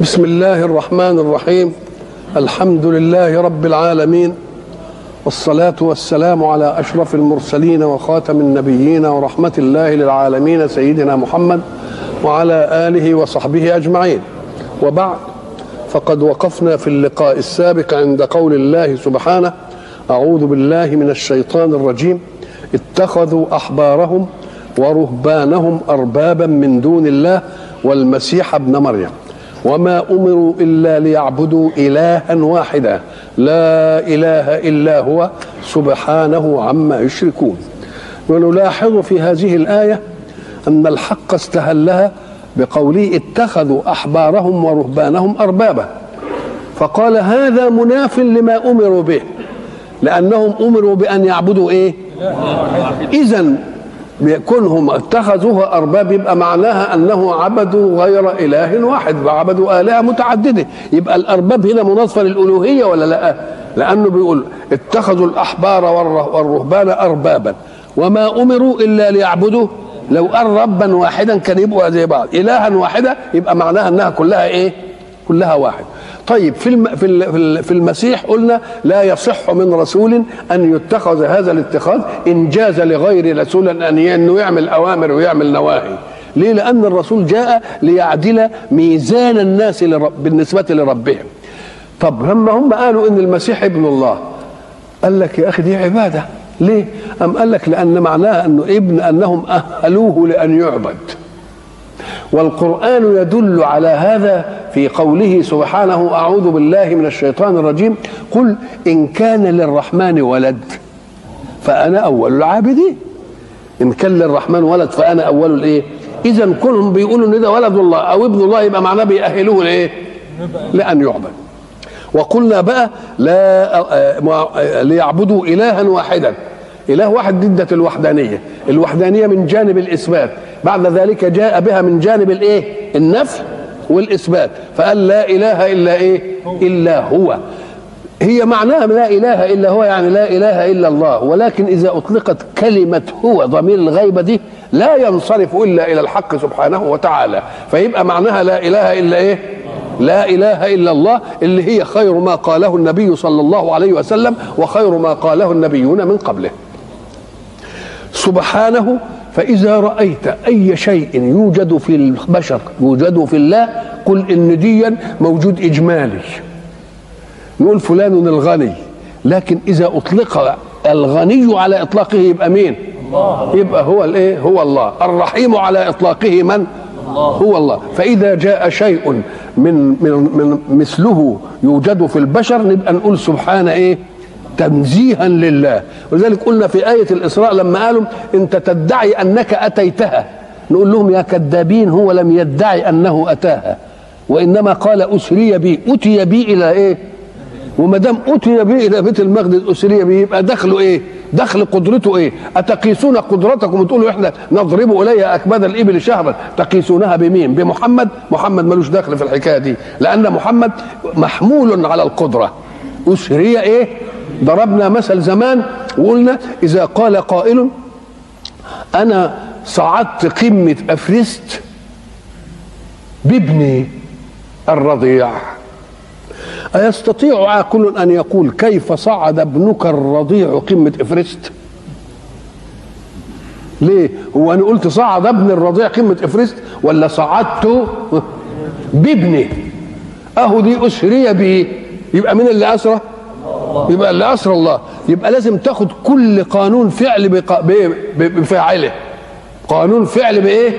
بسم الله الرحمن الرحيم الحمد لله رب العالمين والصلاة والسلام على أشرف المرسلين وخاتم النبيين ورحمة الله للعالمين سيدنا محمد وعلى آله وصحبه أجمعين وبعد فقد وقفنا في اللقاء السابق عند قول الله سبحانه أعوذ بالله من الشيطان الرجيم اتخذوا أحبارهم ورهبانهم أربابا من دون الله والمسيح ابن مريم وما امروا الا ليعبدوا الها واحدا. لا اله الا هو سبحانه عما يشركون. ونلاحظ في هذه الايه ان الحق استهلها بقوله اتخذوا احبارهم ورهبانهم اربابا. فقال هذا مناف لما امروا به لانهم امروا بان يعبدوا إيه؟ اذا كونهم اتخذوها أرباب يبقى معناها أنه عبدوا غير إله واحد وعبدوا آلهة متعددة. يبقى الأرباب هنا مناصفة للألوهية ولا لأ؟ لأنه بيقول اتخذوا الأحبار والرهبان اربابا. وما أمروا إلا ليعبدوا لو قال ربا واحدا كان يبقوا زي بعض. الها واحدة يبقى معناها إنها كلها إيه؟ كلها واحد. طيب في في في المسيح قلنا لا يصح من رسول أن يتخذ هذا الاتخاذ إن جاز لغير رسول أن إنه يعمل أوامر ويعمل نواهي. ليه؟ لأن الرسول جاء ليعدل ميزان الناس لرب بالنسبة لربهم. طب لما هم قالوا إن المسيح ابن الله. قال لك يا أخي دي عبادة. ليه؟ أم قال لك لأن معناها إنه ابن أنهم أهلوه لأن يعبد. والقرآن يدل على هذا في قوله سبحانه أعوذ بالله من الشيطان الرجيم. قل إن كان للرحمن ولد فأنا أول العابدين. إن كان للرحمن ولد فأنا أول الإيه؟ إذا كلهم بيقولوا إن ده ولد الله أو ابن الله يبقى معناه بيأهلوه لإيه لأن يعبد. وقلنا بقى لا ليعبدوا إلها واحدا. إله واحد ضدة الوحدانية. الوحدانية من جانب الإثبات. بعد ذلك جاء بها من جانب الإيه؟ النفي والإثبات. فقال لا إله إلا إيه؟ إلا هو. هي معناها لا إله إلا هو يعني لا إله إلا الله. ولكن إذا أطلقت كلمة هو ضمير الغيبة دي لا ينصرف إلا إلى الحق سبحانه وتعالى. فيبقى معناها لا إله إلا إيه؟ لا إله إلا الله اللي هي خير ما قاله النبي صلى الله عليه وسلم وخير ما قاله النبيون من قبله. سبحانه فإذا رأيت أي شيء يوجد في البشر يوجد في الله قل إن ديا موجود إجمالي. نقول فلان الغني لكن إذا أطلق الغني على إطلاقه يبقى مين؟ الله. يبقى هو الإيه؟ هو الله. الرحيم على إطلاقه من؟ الله. هو الله. فإذا جاء شيء من, من, من مثله يوجد في البشر نبقى نقول سبحان إيه؟ تنزيها لله. ولذلك قلنا في آية الإسراء لما قالوا أنت تدعي أنك أتيتها. نقول لهم يا كذابين هو لم يدعي أنه أتاها. وإنما قال أسري بي. أتي بي إلى إيه؟ وما دام أتي بي إلى بيت المقدس أسري بي يبقى دخله إيه؟ دخل قدرته إيه؟ أتقيسون قدرتكم؟ وتقولوا إحنا نضرب الي أكباد الإبل شهرا. تقيسونها بمين؟ بمحمد؟ محمد ملوش دخل في الحكاية دي. لأن محمد محمول على القدرة. أسري إيه؟ ضربنا مثل زمان وقلنا إذا قال قائل أنا صعدت قمة افرست بابني الرضيع. أيستطيع عاقل أن يقول كيف صعد ابنك الرضيع قمة إفرست ليه؟ هو أنا قلت صعد ابن الرضيع قمة إفرست ولا صعدت بابني؟ أهو دي أسري به يبقى من اللي أسرى؟ يبقى اللي أسرى الله. يبقى لازم تاخد كل قانون فعل بق... ب... بفاعله. قانون فعل بإيه؟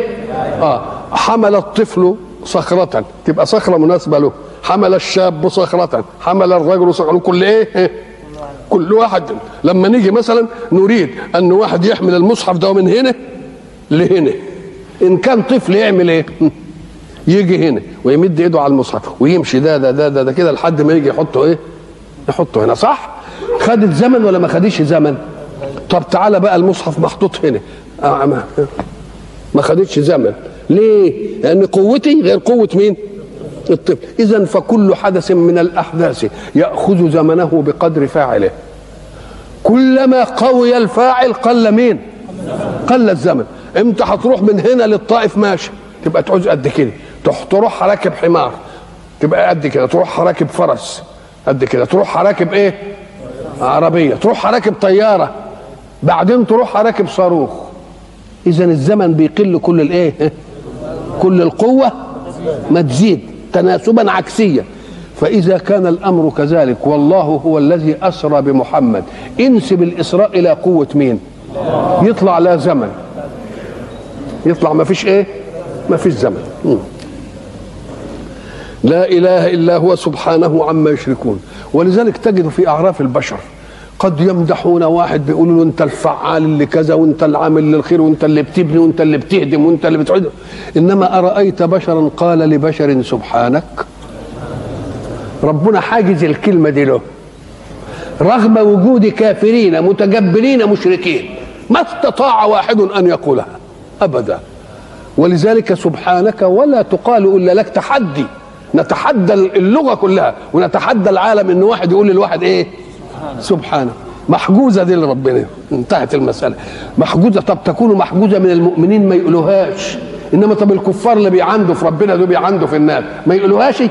آه. حمل الطفل صخرة. تبقى صخرة مناسبة له. حمل الشاب صخرة. حمل الرجل صخرة. كل إيه؟ كل واحد. لما نيجي مثلا نريد أن واحد يحمل المصحف ده من هنا لهنا. إن كان طفل يعمل إيه؟ يجي هنا ويمد إيده على المصحف ويمشي. ده ده ده ده, ده كده لحد ما يجي يحطه إيه؟ يحطه هنا صح؟ خدت زمن ولا ما خدش زمن؟ طب تعالى بقى المصحف محطوط هنا. آه ما, ما خدتش زمن. ليه؟ لأن قوتي غير قوة مين؟ الطفل اذا فكل حدث من الأحداث يأخذ زمنه بقدر فاعله. كلما قوي الفاعل قل مين؟ قل الزمن. إمتى هتروح من هنا للطائف؟ ماشي. تبقى تعوز قد كده. تروح راكب حمار. تبقى قد كده. تروح راكب فرس. قد كده. تروح راكب إيه؟ عربية. تروح راكب طيارة. بعدين تروح راكب صاروخ. اذا الزمن بيقل كل الإيه؟ كل القوة ما تزيد. تناسبا عكسيا فإذا كان الأمر كذلك والله هو الذي أسرى بمحمد. انسب الإسراء إلى قوة مين؟ يطلع لا زمن. يطلع ما فيش إيه؟ ما فيش زمن. لا إله إلا هو سبحانه عما يشركون. ولذلك تجد في أعراف البشر قد يمدحون واحد بيقولوا له أنت الفعال اللي كذا وأنت العامل للخير وأنت اللي بتبني وأنت اللي بتهدم وأنت اللي بتعد. إنما أرأيت بشرا قال لبشر سبحانك؟ ربنا حاجز الكلمة دي له. رغم وجود كافرين متجبرين مشركين ما استطاع واحد أن يقولها أبدا. ولذلك سبحانك ولا تقال إلا لك تحدي. نتحدى اللغة كلها ونتحدى العالم إن واحد يقول للواحد إيه؟ سبحانه. محجوزة دي لربنا. انتهت المسألة. محجوزة طب تكون محجوزة من المؤمنين ما يقولوهاش. إنما طب الكفار اللي بيعندوا في ربنا دول بيعندوا في النار ما يقولوهاش؟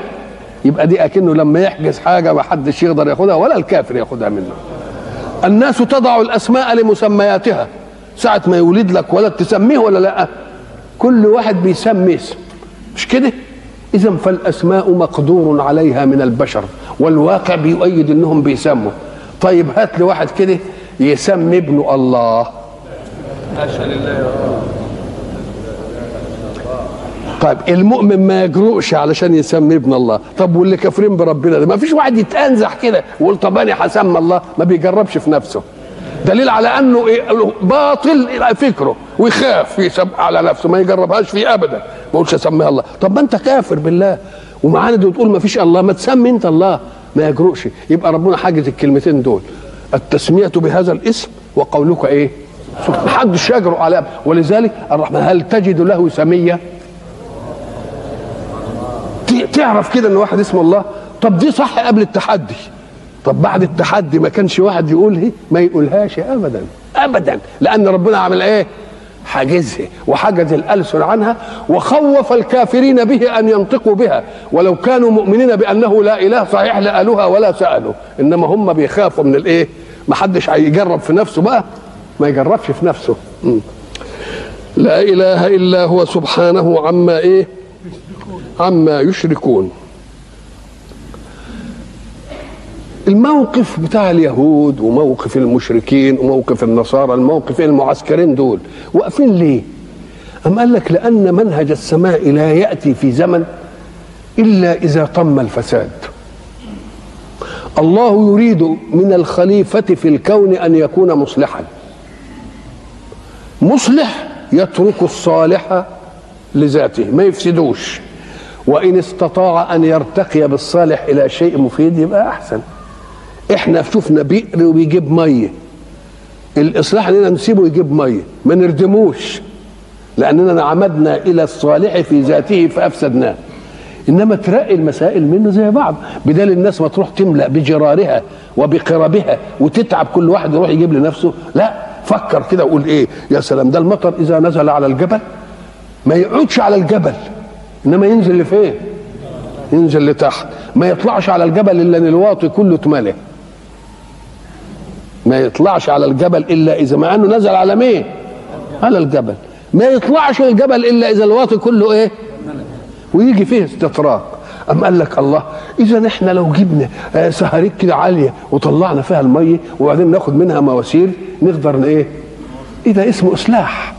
يبقى دي أكنه لما يحجز حاجة ما حدش يقدر ياخدها ولا الكافر ياخدها منه. الناس تضع الأسماء لمسمياتها. ساعة ما يولد لك ولد تسميه ولا لأ كل واحد بيسمي اسم. مش كده؟ اذا فالأسماء مقدور عليها من البشر والواقع بيؤيد إنهم بيسموا. طيب هات لي واحد كده يسمي ابنه الله. طيب المؤمن ما يجرؤش علشان يسمي ابن الله. طب واللي كافرين بربنا ده؟ ما فيش واحد يتأنزح كده ويقول طب أنا هسمى الله؟ ما بيجربش في نفسه. دليل على أنه إيه؟ باطل فكره ويخاف يسمى على نفسه ما يجربهاش فيه ابدا. ما يقولش أسميها الله. طب ما أنت كافر بالله. ومعاند وتقول ما فيش الله ما تسمي أنت الله. ما يجرؤش. يبقى ربنا حاجز الكلمتين دول. التسمية بهذا الاسم وقولك إيه؟ محدش يجرؤ على ولذلك الرحمن هل تجد له سمية؟ تعرف كده إن واحد اسمه الله؟ طب دي صح قبل التحدي. طب بعد التحدي ما كانش واحد يقول إيه ما يقولهاش ابدا. ابدا. لأن ربنا عمل إيه؟ حاجزها وحجز الألسن عنها وخوف الكافرين به أن ينطقوا بها. ولو كانوا مؤمنين بأنه لا إله صحيح لقالوها ولا سألوا. إنما هم بيخافوا من الإيه؟ ما حدش هيجرب في نفسه بقى ما يجربش في نفسه. لا إله إلا هو سبحانه عما إيه؟ عما يشركون. الموقف بتاع اليهود وموقف المشركين وموقف النصارى الموقفين المعسكرين دول. واقفين ليه؟ أم قال لك لأن منهج السماء لا يأتي في زمن إلا إذا طم الفساد. الله يريد من الخليفة في الكون أن يكون مصلحا. مصلح يترك الصالح لذاته ما يفسدوش. وإن استطاع أن يرتقي بالصالح إلى شيء مفيد يبقى أحسن. إحنا شفنا بئر وبيجيب مية. الإصلاح إننا نسيبه يجيب مية. ما نردموش. لأننا عمدنا إلى الصالح في ذاته فأفسدناه. إنما ترقي المسائل منه زي بعض. بدال الناس ما تروح تملأ بجرارها وبقربها وتتعب كل واحد يروح يجيب لنفسه. لا فكر كده وقول إيه؟ يا سلام ده المطر إذا نزل على الجبل. ما يقعدش على الجبل. إنما ينزل لفين؟ ينزل لتحت. ما يطلعش على الجبل إلا إن الواطي كله اتملى ما يطلعش على الجبل إلا إذا مع إنه نزل على مين على الجبل ما يطلعش الجبل إلا إذا الواطي كله إيه ويجي فيه استطراق أم قال لك الله إذا إحنا لو جبنا سهريك كده عالية وطلعنا فيها المية وبعدين ناخد منها مواسير نقدر إيه؟ إيه ده اسمه إصلاح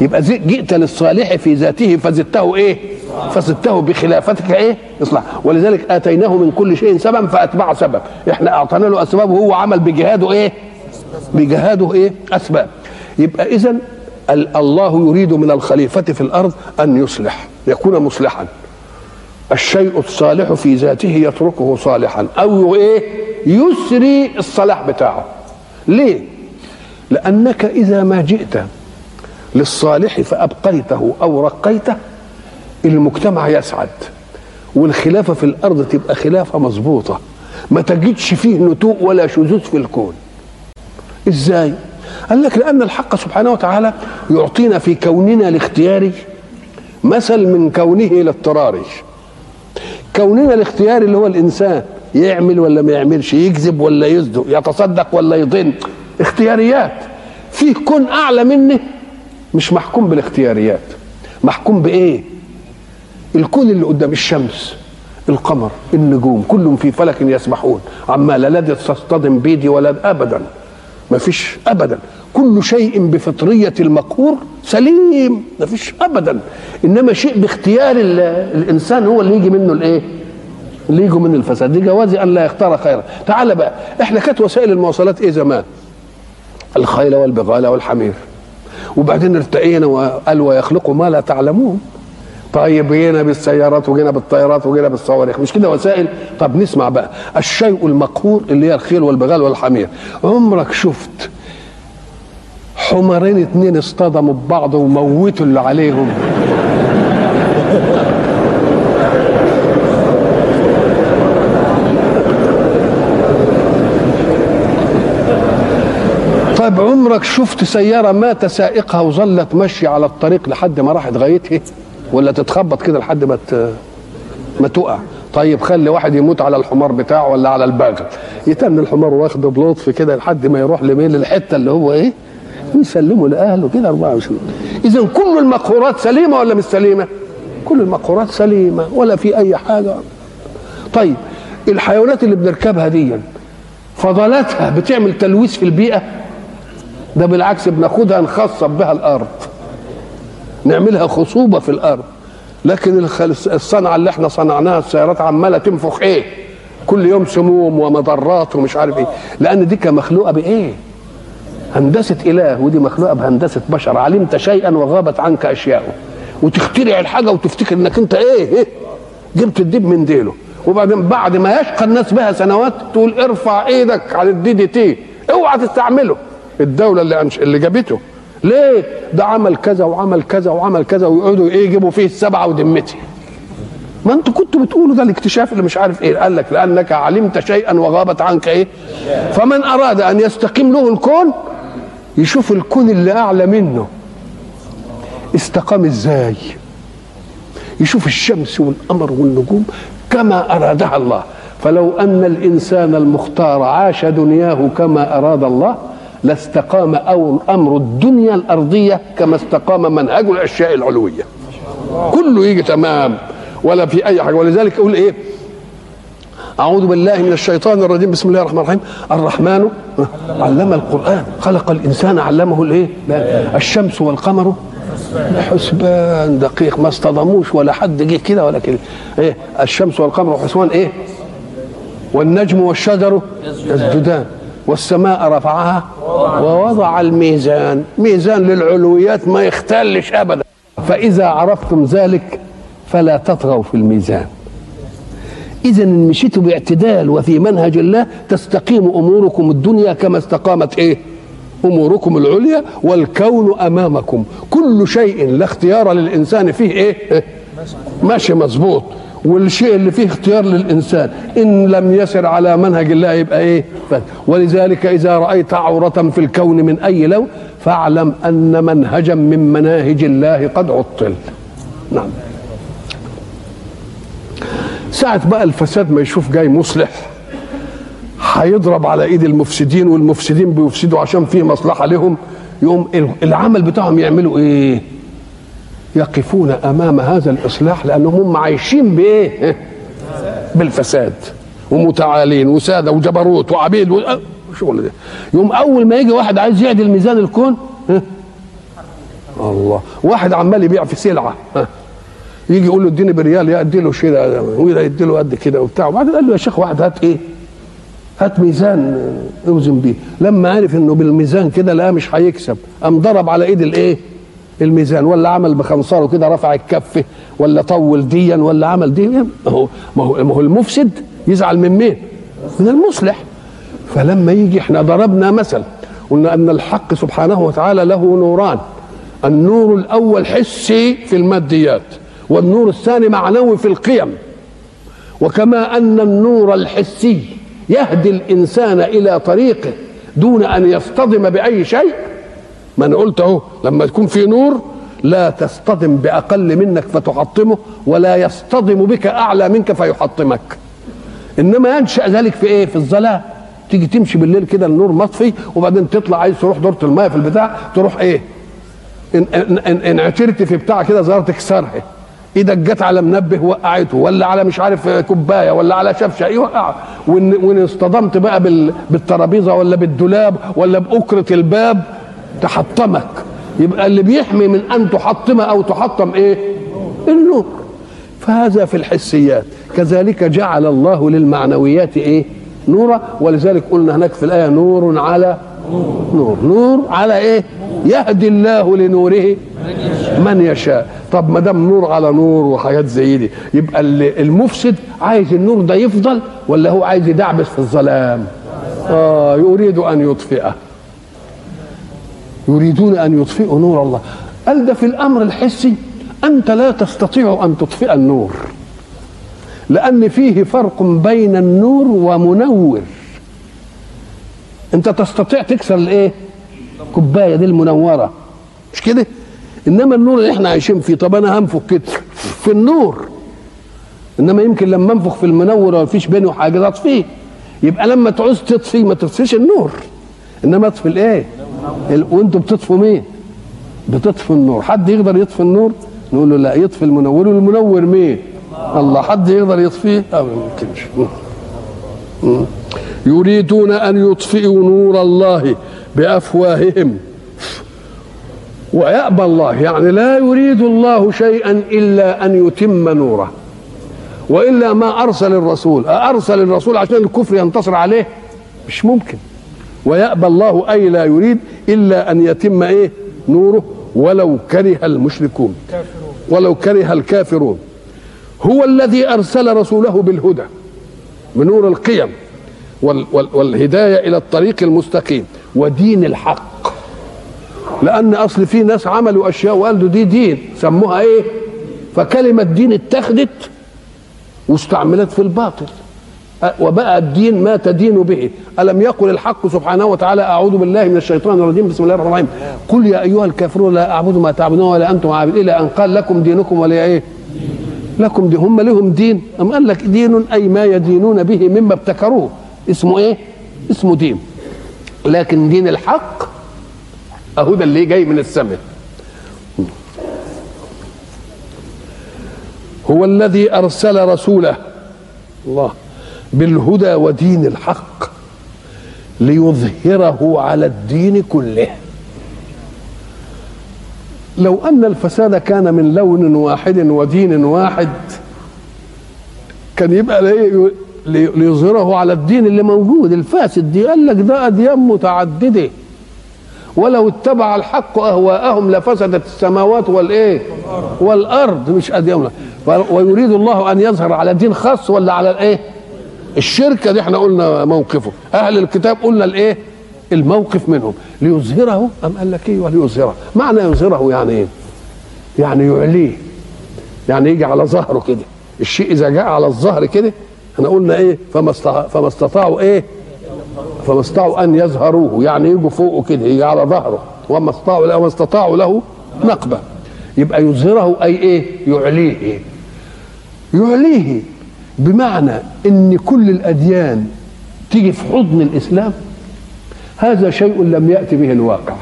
يبقى جئت للصالح في ذاته فزدته إيه؟ فزدته بخلافتك إيه؟ إصلاح ولذلك آتيناه من كل شيء سبب فأتبع سبب إحنا أعطينا له أسباب وهو عمل بجهاده إيه؟ بجهاده إيه؟ أسباب. يبقى إذا الله يريد من الخليفة في الأرض أن يصلح يكون مصلحا. الشيء الصالح في ذاته يتركه صالحا أو إيه؟ يسري الصلاح بتاعه. ليه؟ لأنك إذا ما جئت للصالح فأبقيته أو رقيته المجتمع يسعد. والخلافة في الأرض تبقى خلافة مظبوطة. ما تجدش فيه نتوء ولا شذوذ في الكون. إزاي؟ قال لك لأن الحق سبحانه وتعالى يعطينا في كوننا الاختياري مثل من كونه الاضطراري كوننا الاختياري اللي هو الإنسان يعمل ولا ما يعملش يكذب ولا يصدق يتصدق ولا يضن اختياريات. فيه كون أعلى مني مش محكوم بالاختياريات. محكوم بإيه؟ الكون اللي قدام الشمس القمر النجوم كلهم في فلك يسبحون. عما لا تصطدم بيدي ولا ابدا. ما فيش ابدا. كل شيء بفطرية المقهور سليم ما فيش ابدا. إنما شيء باختيار الإنسان هو اللي يجي منه الإيه؟ اللي يجي منه الفساد. دي جوازي أن لا يختار خيرا. تعال بقى. إحنا كانت وسائل المواصلات إيه زمان؟ الخيل والبغال والحمير. وبعدين ارتقينا وقال ويخلقوا ما لا تعلمون. طيب جينا بالسيارات وجينا بالطيارات وجينا بالصواريخ. مش كده وسائل؟ طب نسمع بقى. الشيء المقهور اللي هي الخيل والبغال والحمير. عمرك شفت حمارين اتنين اصطدموا ببعض وموتوا اللي عليهم؟ طيب عمرك شفت سيارة مات سائقها وظلت ماشية على الطريق لحد ما راحت غايتها؟ ولا تتخبط كده لحد ما ما تقع طيب خلي واحد يموت على الحمار بتاعه ولا على البغل. يتن الحمار واخده بلطف كده لحد ما يروح لمين للحته اللي هو إيه؟ ويسلمه لأهله كده 24 اذا كل المقهورات سليمة ولا مش سليمة؟ كل المقهورات سليمة ولا في أي حاجة. طيب الحيوانات اللي بنركبها دي فضلاتها بتعمل تلويث في البيئة؟ ده بالعكس بناخدها نخصب بها الأرض. نعملها خصوبة في الأرض. لكن الصنعة اللي إحنا صنعناها السيارات عمالة تنفخ إيه؟ كل يوم سموم ومضرات ومش عارف إيه. لأن دي مخلوقه بإيه؟ هندسة إله ودي مخلوقة بهندسة بشر. علمت شيئا وغابت عنك أشياء. وتخترع الحاجة وتفتكر إنك أنت إيه, إيه؟ جبت الدب من ديله. وبعدين بعد ما يشقى الناس بها سنوات تقول ارفع إيدك عن ال DDT اوعى تستعمله. الدولة اللي. اللي جابته. ليه؟ ده عمل كذا وعمل كذا وعمل كذا ويقعدوا إيه يجيبوا فيه السبعة وذمتها. ما أنتوا كنتوا بتقولوا ده الاكتشاف اللي مش عارف إيه قال لك لأنك علمت شيئا وغابت عنك إيه. فمن أراد أن يستقيم له الكون يشوف الكون اللي أعلى منه. استقام إزاي؟ يشوف الشمس والقمر والنجوم كما أرادها الله. فلو أن الإنسان المختار عاش دنياه كما أراد الله لاستقام أو أمر الدنيا الأرضية كما استقام منهج الأشياء العلوية. كله يجي تمام ولا في أي حاجة. ولذلك يقول إيه؟ أعوذ بالله من الشيطان الرجيم. بسم الله الرحمن الرحيم. الرحمن علم القرآن خلق الإنسان علمه الإيه؟ الشمس والقمر. حسبان دقيق. ما اصطدموش ولا حد جه كده ولا كده إيه؟ الشمس والقمر حسبان إيه؟ والنجم والشجر يسجدان. والسماء رفعها ووضع الميزان. ميزان للعلويات ما يختلش ابدا. فإذا عرفتم ذلك فلا تطغوا في الميزان. اذا إن مشيتوا باعتدال وفي منهج الله تستقيم أموركم الدنيا كما استقامت إيه؟ أموركم العليا والكون أمامكم. كل شيء لا اختيار للإنسان فيه إيه؟ ماشي مظبوط. والشيء اللي فيه اختيار للإنسان إن لم يسر على منهج الله يبقى إيه؟ ولذلك إذا رأيت عورة في الكون من أي لون فاعلم أن منهجا من مناهج الله قد عطل. نعم. ساعة بقى الفساد ما يشوف جاي مصلح. هيضرب على إيد المفسدين والمفسدين بيفسدوا عشان فيه مصلحة لهم. يقوم العمل بتاعهم يعملوا إيه؟ يقفون أمام هذا الإصلاح لأنهم هم عايشين بايه بالفساد ومتعالين وسادة وجبروت وعبيد وشغل ده. يوم أول ما يجي واحد عايز يعدل ميزان الكون الله واحد عمال يبيع في سلعة يجي يقول له اديني بريال يا له شيء وده يدي له قد كده وبتاع. وبعدين قال له يا شيخ واحد هات إيه؟ هات ميزان أوزن بيه. لما عرف إنه بالميزان كده لا مش هيكسب قام ضرب على إيد الإيه؟ الميزان ولا عمل بخنصره كده رفع الكفه ولا طول ديا ولا عمل دي ما هو ما هو المفسد يزعل من مين؟ من المصلح. فلما يجي إحنا ضربنا مثل قلنا أن الحق سبحانه وتعالى له نوران. النور الأول حسي في الماديات والنور الثاني معنوي في القيم. وكما أن النور الحسي يهدي الإنسان إلى طريقه دون أن يصطدم بأي شيء ما أنا قلت أهو لما يكون في نور لا تصطدم بأقل منك فتحطمه ولا يصطدم بك أعلى منك فيحطمك. إنما ينشأ ذلك في إيه؟ في الظلام. تيجي تمشي بالليل كده النور مطفي وبعدين تطلع عايز تروح دورة الماء في البتاع تروح إيه؟ ان ان ان, إن عثرت في بتاع كده ظهرت تكسرها إيدك جت على منبه وقعته ولا على مش عارف كوباية ولا على شفشه يوقع وان وإن اصطدمت بقى بال بالترابيزة ولا بالدولاب ولا بأكرة الباب تحطمك. يبقى اللي بيحمي من أن تحطم أو تحطم إيه؟ النور. فهذا في الحسيات. كذلك جعل الله للمعنويات إيه؟ نورا. ولذلك قلنا هناك في الآية نور على نور. نور على إيه؟ يهدي الله لنوره من يشاء. طب ما دام نور على نور وحاجات زي دي يبقى المفسد عايز النور ده يفضل ولا هو عايز يدعبس في الظلام؟ آه يريد أن يطفئه. يريدون أن يطفئوا نور الله. قال ده في الأمر الحسي أنت لا تستطيع أن تطفئ النور لأن فيه فرق بين النور ومنور. أنت تستطيع تكسر الإيه؟ كوباية دي المنورة. مش كده؟ إنما النور اللي إحنا عايشين فيه طب أنا هنفخ كده؟ في النور. إنما يمكن لما أنفخ في المنور ما فيش بينه حاجة أطفيه. يبقى لما تعوز تطفي ما تطفيش النور. إنما أطفي الإيه؟ وانتوا بتطفوا مين؟ بتطفي النور. حد يقدر يطفي النور؟ نقول له لا يطفي المنور. والمنور مين؟ الله. حد يقدر يطفيه؟ آه ما يمكنش. يريدون أن يطفئوا نور الله بأفواههم. ويأبى الله. يعني لا يريد الله شيئا إلا أن يتم نوره. وإلا ما أرسل الرسول. أرسل الرسول عشان الكفر ينتصر عليه؟ مش ممكن. ويأبى الله أي لا يريد إلا أن يتم إيه؟ نوره ولو كره المشركون. ولو كره الكافرون. هو الذي أرسل رسوله بالهدى بنور القيم والهداية إلى الطريق المستقيم ودين الحق. لأن أصل في ناس عملوا أشياء وقالوا دي دين سموها إيه؟ فكلمة دين اتخذت واستعملت في الباطل. وبقى الدين ما تدين به. ألم يقل الحق سبحانه وتعالى أعوذ بالله من الشيطان الرجيم بسم الله الرحمن الرحيم. قل يا أيها الكافرون لا أعبد ما تعبدون ولا أنتم عابدون. إلى أن قال لكم دينكم ولا إيه؟ لكم دي هم لهم دين. أم قال لك دين؟ أي ما يدينون به مما ابتكروه. اسمه إيه؟ اسمه دين. لكن دين الحق أهو ده اللي جاي من السماء. هو الذي أرسل رسوله. الله. بالهدى ودين الحق ليظهره على الدين كله. لو أن الفساد كان من لون واحد ودين واحد كان يبقى ليظهره على الدين اللي موجود. الفاسد دي قال لك ده أديان متعددة. ولو اتبع الحق أهواءهم لفسدت السماوات والإيه؟ والأرض. مش أديان. ويريد الله أن يظهر على دين خاص ولا على الإيه؟ الشركة دي إحنا قلنا موقفه. أهل الكتاب قلنا الإيه؟ الموقف منهم. ليظهره أم قال لك إيه؟ وليظهره معنى يظهره يعني إيه؟ يعني يعليه. يعني يجي على ظهره كده. الشيء إذا جاء على الظهر كده إحنا قلنا إيه؟ فما فما استطاعوا إيه؟ فما استطاعوا أن يظهروه. يعني يجوا فوقه كده يجي على ظهره. وما استطاعوا له استطاعوا له نقبة. يبقى يظهره أي إيه؟ يعليه؟ يعليه. بمعنى إن كل الأديان تيجي في حضن الإسلام هذا شيء لم يأتي به الواقع.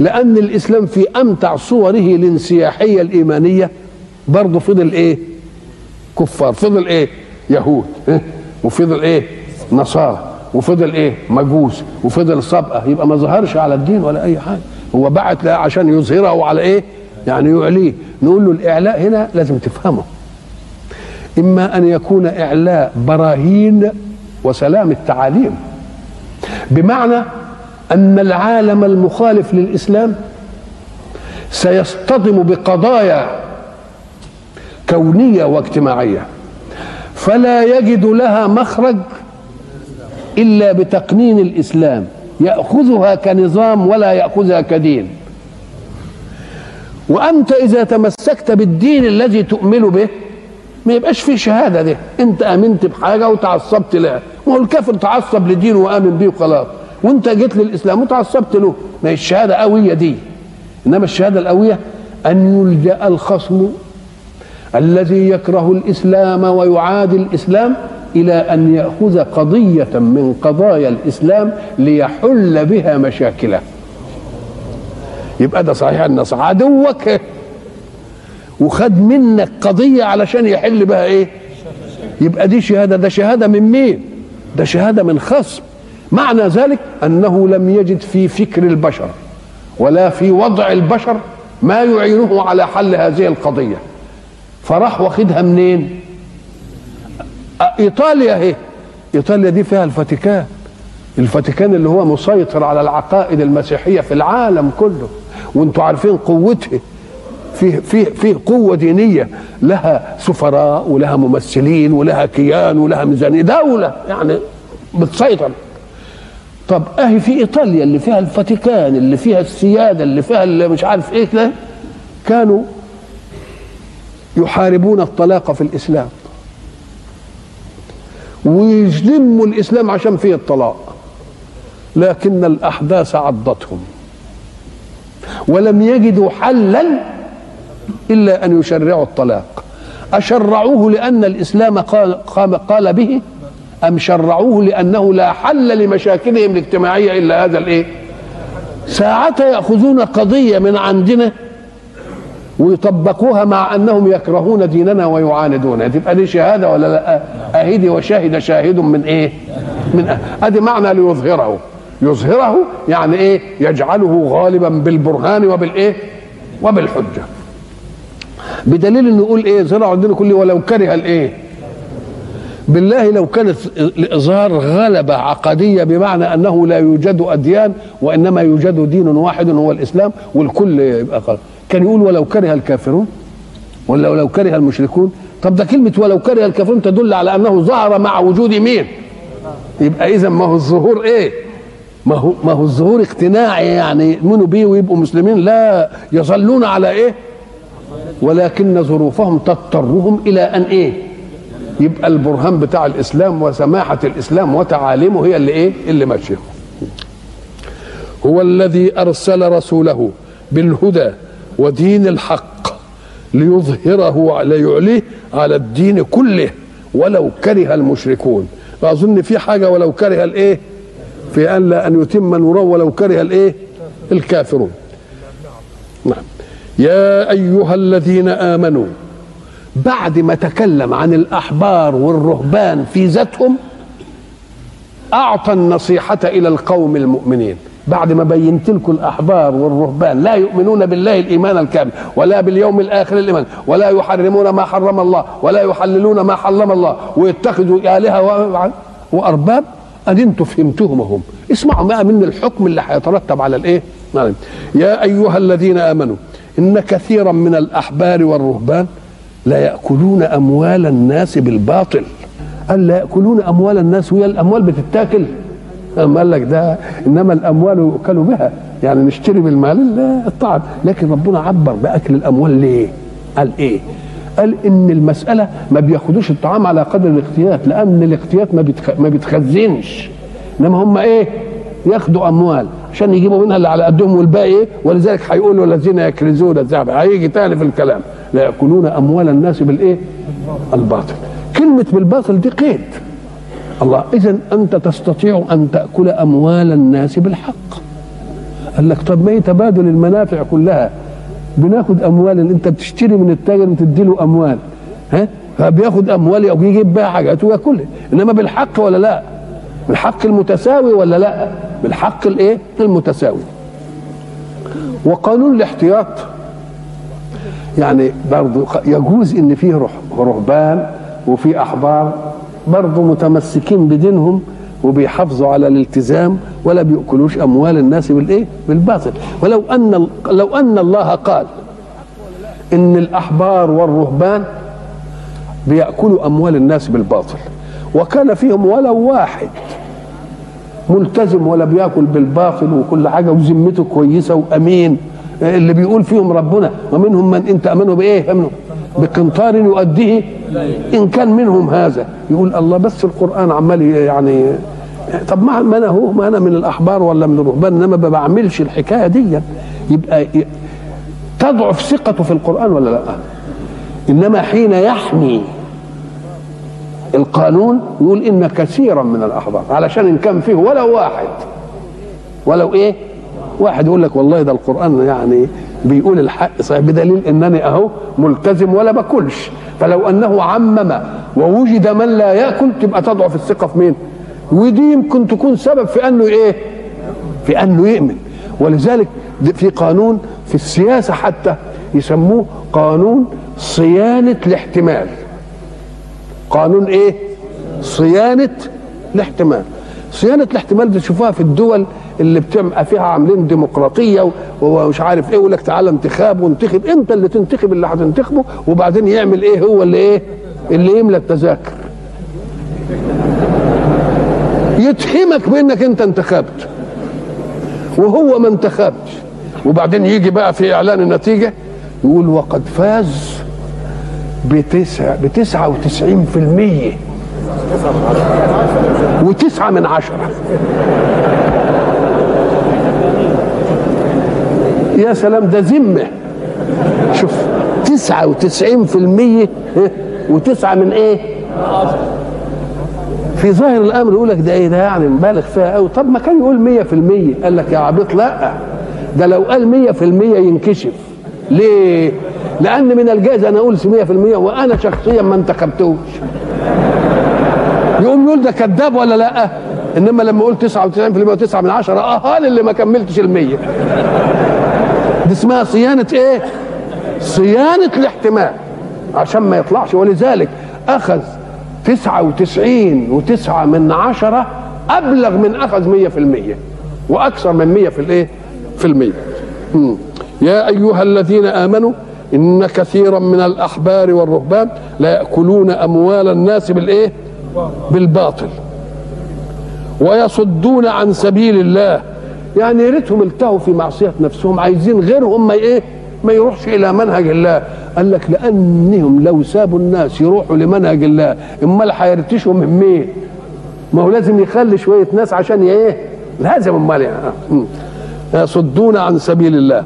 لأن الإسلام في أمتع صوره الانسياحية الإيمانية برضه فضل إيه؟ كفار فضل إيه؟ يهود وفضل إيه؟ نصارى وفضل إيه؟ مجوس وفضل سبقه يبقى ما ظهرش على الدين ولا أي حاجة. هو بعت عشان يظهره على إيه؟ يعني يعليه. نقول له الإعلاء هنا لازم تفهمه. إما أن يكون إعلاء براهين وسلام التعاليم. بمعنى أن العالم المخالف للإسلام سيصطدم بقضايا كونية واجتماعية فلا يجد لها مخرج إلا بتقنين الإسلام يأخذها كنظام ولا يأخذها كدين. وأنت إذا تمسكت بالدين الذي تؤمن به ما يبقاش في شهادة ده انت آمنت بحاجة وتعصبت لها. ما هو الكافر تعصب لدينه وآمن بيه وخلاص. وانت جيت للإسلام وتعصبت له. ما هي الشهادة قوية دي. إنما الشهادة القوية أن يلجأ الخصم الذي يكره الإسلام ويعادي الإسلام إلى أن يأخذ قضية من قضايا الإسلام ليحل بها مشاكله. يبقى ده صحيح النص عدوك. وخد منك قضية علشان يحل بها إيه؟ يبقى دي شهادة. ده شهادة من مين؟ ده شهادة من خصم. معنى ذلك أنه لم يجد في فكر البشر ولا في وضع البشر ما يعينه على حل هذه القضية. فراح واخدها منين؟ إيطاليا اهي إيطاليا دي فيها الفاتيكان. الفاتيكان اللي هو مسيطر على العقائد المسيحية في العالم كله. وأنتم عارفين قوته فيه فيه فيه قوة دينية لها سفراء ولها ممثلين ولها كيان ولها ميزانية دولة يعني بتسيطر. طب أهي في إيطاليا اللي فيها الفاتيكان اللي فيها السيادة اللي فيها اللي مش عارف إيه كده كانوا يحاربون الطلاق في الإسلام. ويجلموا الإسلام عشان فيه الطلاق. لكن الأحداث عضتهم. ولم يجدوا حلا إلا أن يشرعوا الطلاق. أشرعوه لأن الإسلام قال, قال به أم شرعوه لأنه لا حل لمشاكلهم الاجتماعية إلا هذا الإيه؟ ساعة يأخذون قضية من عندنا ويطبقوها مع أنهم يكرهون ديننا ويعاندونها تبقى دي شهادة ولا لأ؟ اهدي وشهد شاهد من إيه؟ من أدي معنى ليظهره. يظهره يعني إيه؟ يجعله غالبا بالبرهان وبالإيه؟ وبالحجة. بدليل إنه يقول إيه؟ زرع عندنا كل ولو كره الإيه؟ بالله لو كانت الاظهار غلبه عقدية بمعنى أنه لا يوجد أديان وإنما يوجد دين واحد هو الإسلام والكل يبقى قال. كان يقول ولو كره الكافرون ولا ولو كره المشركون. طب ده كلمة ولو كره الكافرون تدل على أنه ظهر مع وجود مين؟ يبقى إذا ما هو الظهور إيه؟ ما هو ما هو الظهور اقتناعي يعني يؤمنوا بيه ويبقوا مسلمين؟ لا. يظلون على إيه؟ ولكن ظروفهم تضطرهم إلى أن إيه؟ يبقى البرهان بتاع الإسلام وسماحة الإسلام وتعاليمه هي اللي إيه؟ اللي ماشيه هو الذي أرسل رسوله بالهدى ودين الحق ليظهره ليعليه على الدين كله ولو كره المشركون. أظن في حاجة ولو كره الإيه؟ في أن لا أن يتم نوره ولو كره الإيه؟ الكافرون. نعم. يا أيها الذين آمنوا بعد ما تكلم عن الأحبار والرهبان في ذاتهم أعطى النصيحة إلى القوم المؤمنين. بعد ما بينت لكم الأحبار والرهبان لا يؤمنون بالله الإيمان الكامل ولا باليوم الآخر الإيمان ولا يحرمون ما حرم الله ولا يحللون ما حرم الله ويتخذوا آلهة وأرباب. أن أنتم فهمتهم هم. اسمعوا بقى من الحكم اللي هيترتب على الإيه؟ يا أيها الذين آمنوا إن كثيرا من الأحبار والرهبان لا يأكلون أموال الناس بالباطل قال لا يأكلون أموال الناس وهي الأموال بتتاكل أما قال لك ده إنما الأموال يؤكل بها يعني نشتري بالمال الطعام لكن ربنا عبر بأكل الأموال ليه؟ قال إيه؟ قال إن المسألة ما بياخدوش الطعام على قدر الاختيات لأن الاختيات ما. ما بيتخزنش إنما هم إيه؟ ياخدوا أموال عشان يجيبوا منها اللي على قدهم والباقي؟ ولذلك هيقولوا الذين يكنزون الذهب. هيجي تاني في الكلام. لا يأكلون أموال الناس بالإيه؟ الباطل. كلمة بالباطل دي قيد. الله اذا أنت تستطيع أن تأكل أموال الناس بالحق. قال لك طب ما هي تبادل المنافع كلها. بناخد أموال اللي أنت بتشتري من التاجر وتدي له أموال. ها؟ فبياخد أموال أو يجيب بها حاجات وياكلها. إنما بالحق ولا لا؟ بالحق المتساوي ولا لا؟ بالحق الايه؟ المتساوي. وقانون الاحتياط يعني برضه يجوز ان فيه رهبان وفي احبار برضه متمسكين بدينهم وبيحافظوا على الالتزام ولا بيأكلوش أموال الناس بالإيه؟ بالباطل. ولو أن لو أن الله قال إن الأحبار والرهبان بيأكلوا أموال الناس بالباطل وكان فيهم ولو واحد ملتزم ولا بياكل بالباطل وكل حاجة وذمته كويسة وأمين. اللي بيقول فيهم ربنا؟ ومنهم من إن تأمنوا بإيه؟ أمنوا بقنطار يؤديه. إن كان منهم هذا يقول الله بس القرآن عمال يعني طب ما أنا هو ما أنا من الأحبار ولا من الرهبان؟ انما ما بعملش الحكاية دي. يبقى تضعف ثقته في القرآن ولا لأ؟ إنما حين يحمي القانون يقول إن كثيرا من الأحبار علشان إن كان فيه ولو واحد ولو إيه واحد يقول لك والله ده القرآن يعني بيقول الحق صحيح بدليل إنني أهو ملتزم ولا باكلش فلو أنه عمم ووجد من لا يأكل تبقى تضعف الثقة في مين؟ ودي يمكن تكون سبب في أنه إيه؟ في أنه يؤمن ولذلك في قانون في السياسة حتى يسموه قانون صيانة الاحتمال قانون إيه؟ صيانة الاحتمال. صيانة الاحتمال دي تشوفوها في الدول اللي بتبقى فيها عاملين ديمقراطية ومش عارف إيه يقول لك تعالى انتخاب وانتخب أنت اللي تنتخب اللي هتنتخبه وبعدين يعمل إيه هو اللي إيه؟ اللي يملى التذاكر. يتهمك بإنك أنت انتخبت وهو ما انتخبش. وبعدين يجي بقى في إعلان النتيجة يقول وقد فاز بتسعة بتسعة وتسعين في المية. وتسعة من عشرة. يا سلام ده ذمة. شوف تسعة وتسعين في المية وتسعة من إيه؟ في ظاهر الأمر يقول لك ده إيه؟ ده يعني مبالغ فيها قوي طب ما كان يقول مية في المية. قال لك يا عبيط لأ. ده لو قال مية في المية ينكشف. ليه؟ لأن من الجائز أنا أقول مية في المية وأنا شخصيا ما انتخبتوش. يقوم يقول ده كذاب ولا لأ؟ إنما لما أقول 99% و9 من عشرة آه اللي ما كملتش المية. دي اسمها صيانة إيه؟ صيانة الاحتمال. عشان ما يطلعش. ولذلك أخذ تسعة وتسعين وتسعة من عشرة أبلغ من أخذ مية في المية وأكثر من مية في الإيه؟ في المية. يا أيها الذين آمنوا إن كثيرا من الاحبار والرهبان لا يأكلون أموال الناس بالإيه؟ بالباطل. ويصدون عن سبيل الله. يعني يا ريتهم التهوا في معصية نفسهم عايزين غيرهم ما إيه؟ ما يروحش إلى منهج الله. قال لك لأنهم لو سابوا الناس يروحوا لمنهج الله امال هيرتشوا من مين؟ ما هو لازم يخلي شوية ناس عشان إيه؟ لازم أمال يعني. يصدون عن سبيل الله.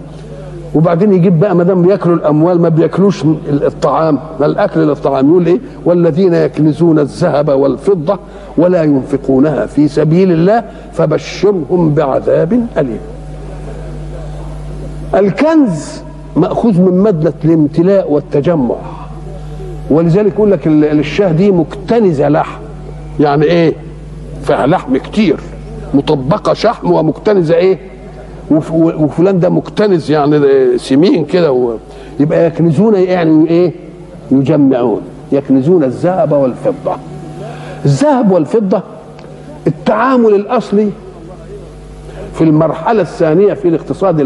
وبعدين يجيب بقى ما دام بياكلوا الأموال ما بياكلوش الطعام ما الأكل للطعام. يقول إيه؟ والذين يكنزون الذهب والفضة ولا ينفقونها في سبيل الله فبشرهم بعذاب أليم. الكنز مأخوذ من مادة الامتلاء والتجمع. ولذلك يقول لك الشاه دي مكتنزة لحم. يعني إيه؟ فيها لحم كتير. مطبقة شحم ومكتنزة إيه؟ وفلان ده مكتنز يعني سمين كده يبقى يكنزون يعني إيه؟ يجمعون. يكنزون الذهب والفضة. الذهب والفضة التعامل الأصلي في المرحلة الثانية في الاقتصاد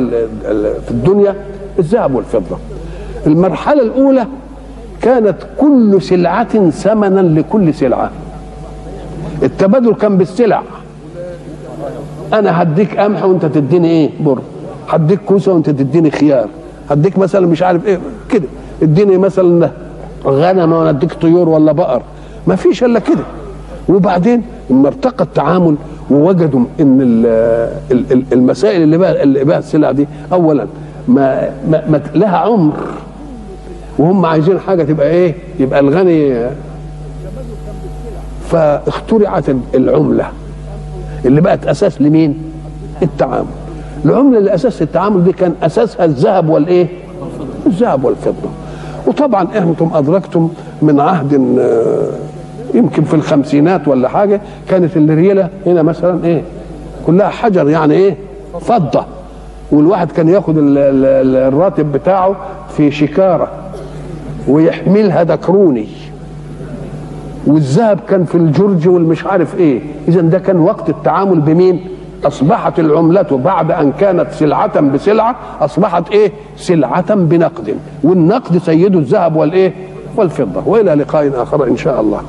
في الدنيا الذهب والفضة. المرحلة الأولى كانت كل سلعة ثمنا لكل سلعة. التبادل كان بالسلع. أنا هديك قمح وأنت تديني إيه؟ بر. هديك كوسة وأنت تديني خيار. هديك مثلا مش عارف إيه كده. اديني مثلا غنم وأنا أديك طيور ولا بقر. ما فيش إلا كده. وبعدين لما ارتقى التعامل ووجدوا إن المسائل اللي بقى اللي بقى السلع دي اولا ما, ما, ما لها عمر. وهم عايزين حاجة تبقى إيه؟ يبقى الغني. فاخترعت العملة. اللي بقت أساس لمين؟ التعامل. العملة اللي أساس التعامل دي كان أساسها الذهب والإيه؟ الذهب والفضة. وطبعا أنتم أدركتم من عهد يمكن في الخمسينات ولا حاجة كانت الرياله هنا مثلا إيه؟ كلها حجر يعني إيه؟ فضة. والواحد كان ياخد الراتب بتاعه في شكارة ويحملها دكروني والذهب كان في الجرج والمش عارف إيه. اذا ده كان وقت التعامل بمين؟ أصبحت العملة بعد أن كانت سلعة بسلعة أصبحت إيه؟ سلعة بنقد. والنقد سيد الذهب والإيه؟ والفضة. وإلى لقاء آخر إن شاء الله.